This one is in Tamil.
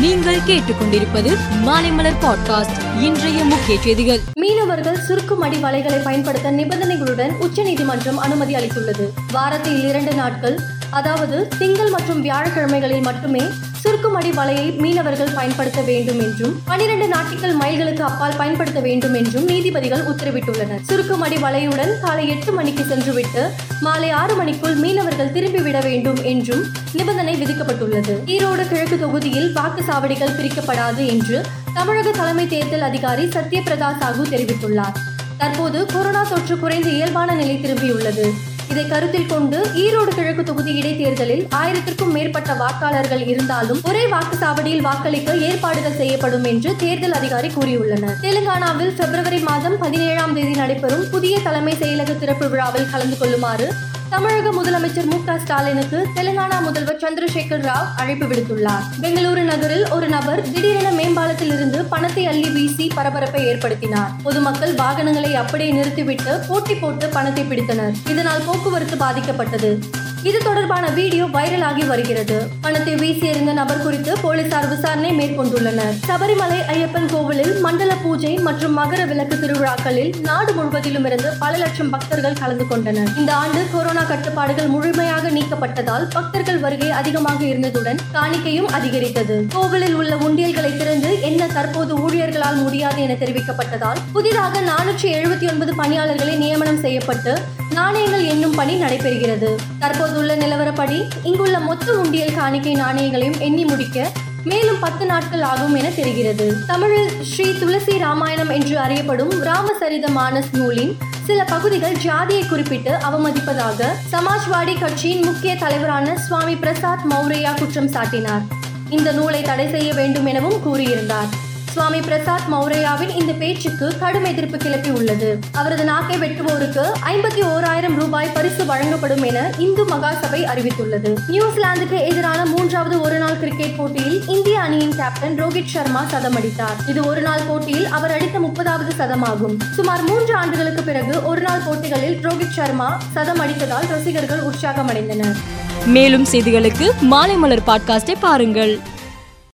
நீங்கள் கேட்டுக்கொண்டிருப்பது மாலைமலர் பாட்காஸ்ட் இன்றைய முக்கிய செய்திகள். மீனவர்கள் சுருக்கும் அடி வலைகளை பயன்படுத்த நிபந்தனைகளுடன் உச்சநீதிமன்றம் அனுமதி அளித்துள்ளது. வாரத்தில் இரண்டு நாட்கள் அதாவது திங்கள் மற்றும் வியாழக்கிழமைகளில் மட்டுமே சுருக்குமடி வலையை மீனவர்கள் பயன்படுத்த வேண்டும் என்றும் பனிரெண்டு நாட்டிகள் மைல்களுக்கு அப்பால் பயன்படுத்த வேண்டும் என்றும் நீதிபதிகள் உத்தரவிட்டுள்ளனர். சுருக்குமடி வலையுடன் காலை எட்டு மணிக்கு சென்றுவிட்டு மாலை ஆறு மணிக்குள் மீனவர்கள் திரும்பிவிட வேண்டும் என்றும் நிபந்தனை விதிக்கப்பட்டுள்ளது. ஈரோடு கிழக்கு தொகுதியில் வாக்கு சாவடிகள் பிரிக்கப்படாது என்று தமிழக தலைமை தேர்தல் அதிகாரி சத்யபிரதா சாஹூ தெரிவித்துள்ளார். தற்போது கொரோனா தொற்று குறைந்து இயல்பான நிலை திரும்பியுள்ளது. இதை கருத்தில் கொண்டு ஈரோடு கிழக்கு தொகுதி இடைத்தேர்தலில் ஆயிரத்திற்கும் மேற்பட்ட வாக்காளர்கள் இருந்தாலும் ஒரே வாக்குச்சாவடியில் வாக்களிக்க ஏற்பாடுகள் செய்யப்படும் என்று தேர்தல் அதிகாரி கூறியுள்ளனர். தெலுங்கானாவில் பிப்ரவரி மாதம் பதினேழாம் தேதி நடைபெறும் புதிய தலைமை செயலக திறப்பு விழாவில் கலந்து கொள்ளுமாறு தமிழக முதலமைச்சர் மு க ஸ்டாலினுக்கு தெலுங்கானா முதல்வர் சந்திரசேகர் ராவ் அழைப்பு விடுத்துள்ளார். பெங்களூரு நகரில் ஒரு நபர் திடீரென மேம்பாலத்தில் இருந்து பணத்தை அள்ளி வீசி பரபரப்பை ஏற்படுத்தினார். பொதுமக்கள் வாகனங்களை அப்படியே நிறுத்திவிட்டு போட்டி போட்டு பணத்தை பிடித்தனர். இதனால் போக்குவரத்து பாதிக்கப்பட்டது. இது தொடர்பான வீடியோ வைரலாகி வருகிறது. பணத்தை வீசி எறிந்த நபர் குறித்து போலீசார் விசாரணை மேற்கொண்டுள்ளனர். சபரிமலை ஐயப்பன் கோவிலில் மண்டல பூஜை மற்றும் மகர விளக்கு திருவிழாக்களில் நாடு முழுவதிலும் இருந்து பல லட்சம் பக்தர்கள் கலந்து கொண்டனர். இந்த ஆண்டு கொரோனா கட்டுப்பாடுகள் முழுமையாக நீக்கப்பட்டதால் பக்தர்கள் வருகை அதிகமாக இருந்ததுடன் காணிக்கையும் அதிகரித்தது. கோவிலில் உள்ள உண்டியல்களை திறந்து என்ன தற்போது ஊழியர்களால் முடியாது என தெரிவிக்கப்பட்டதால் புதிதாக நானூற்றி எழுபத்தி ஒன்பது பணியாளர்களை நியமனம் செய்யப்பட்டு நாணயங்கள் எண்ணும் பணி நடைபெறுகிறது. தற்போதுள்ள நிலவரப்படி இங்குள்ள மொத்த உண்டியல் காணிக்கை நாணயங்களையும் எண்ணி முடிக்க மேலும் பத்து நாட்கள் ஆகும் என தெரிகிறது. தமிழில் ஸ்ரீ துளசி ராமாயணம் என்று அறியப்படும் ராமசரித மானஸ் நூலின் சில பகுதிகள் ஜாதியை குறிப்பிட்டு அவமதிப்பதாக சமாஜ்வாடி கட்சியின் முக்கிய தலைவரான சுவாமி பிரசாத் மௌரியா குற்றம் சாட்டினார். இந்த நூலை தடை செய்ய வேண்டும் எனவும் கூறியிருந்தார். சுவாமி பிரசாத் மௌரையாவின் இந்த பேச்சுக்கு கடும் எதிர்ப்பு கிளப்பி உள்ளது அவரது நாக்கை வெட்டுவோருக்கு ஐம்பத்தி ஓராயிரம் ரூபாய் பரிசு வழங்கப்படும் என இந்து மகாசபை அறிவித்துள்ளது. நியூசிலாந்துக்கு எதிரான மூன்றாவது ஒருநாள் கிரிக்கெட் போட்டியில் இந்திய அணியின் கேப்டன் ரோஹித் சர்மா சதம் அடித்தார் இது ஒருநாள் போட்டியில் அவர் அடித்த முப்பதாவது சதமாகும். சுமார் மூன்று ஆண்டுகளுக்கு பிறகு ஒருநாள் போட்டிகளில் ரோஹித் சர்மா சதம் அடித்ததால் ரசிகர்கள் உற்சாகமடைந்தனர். மேலும் செய்திகளுக்கு மாலைமலர் பாட்காஸ்டை பாருங்கள்.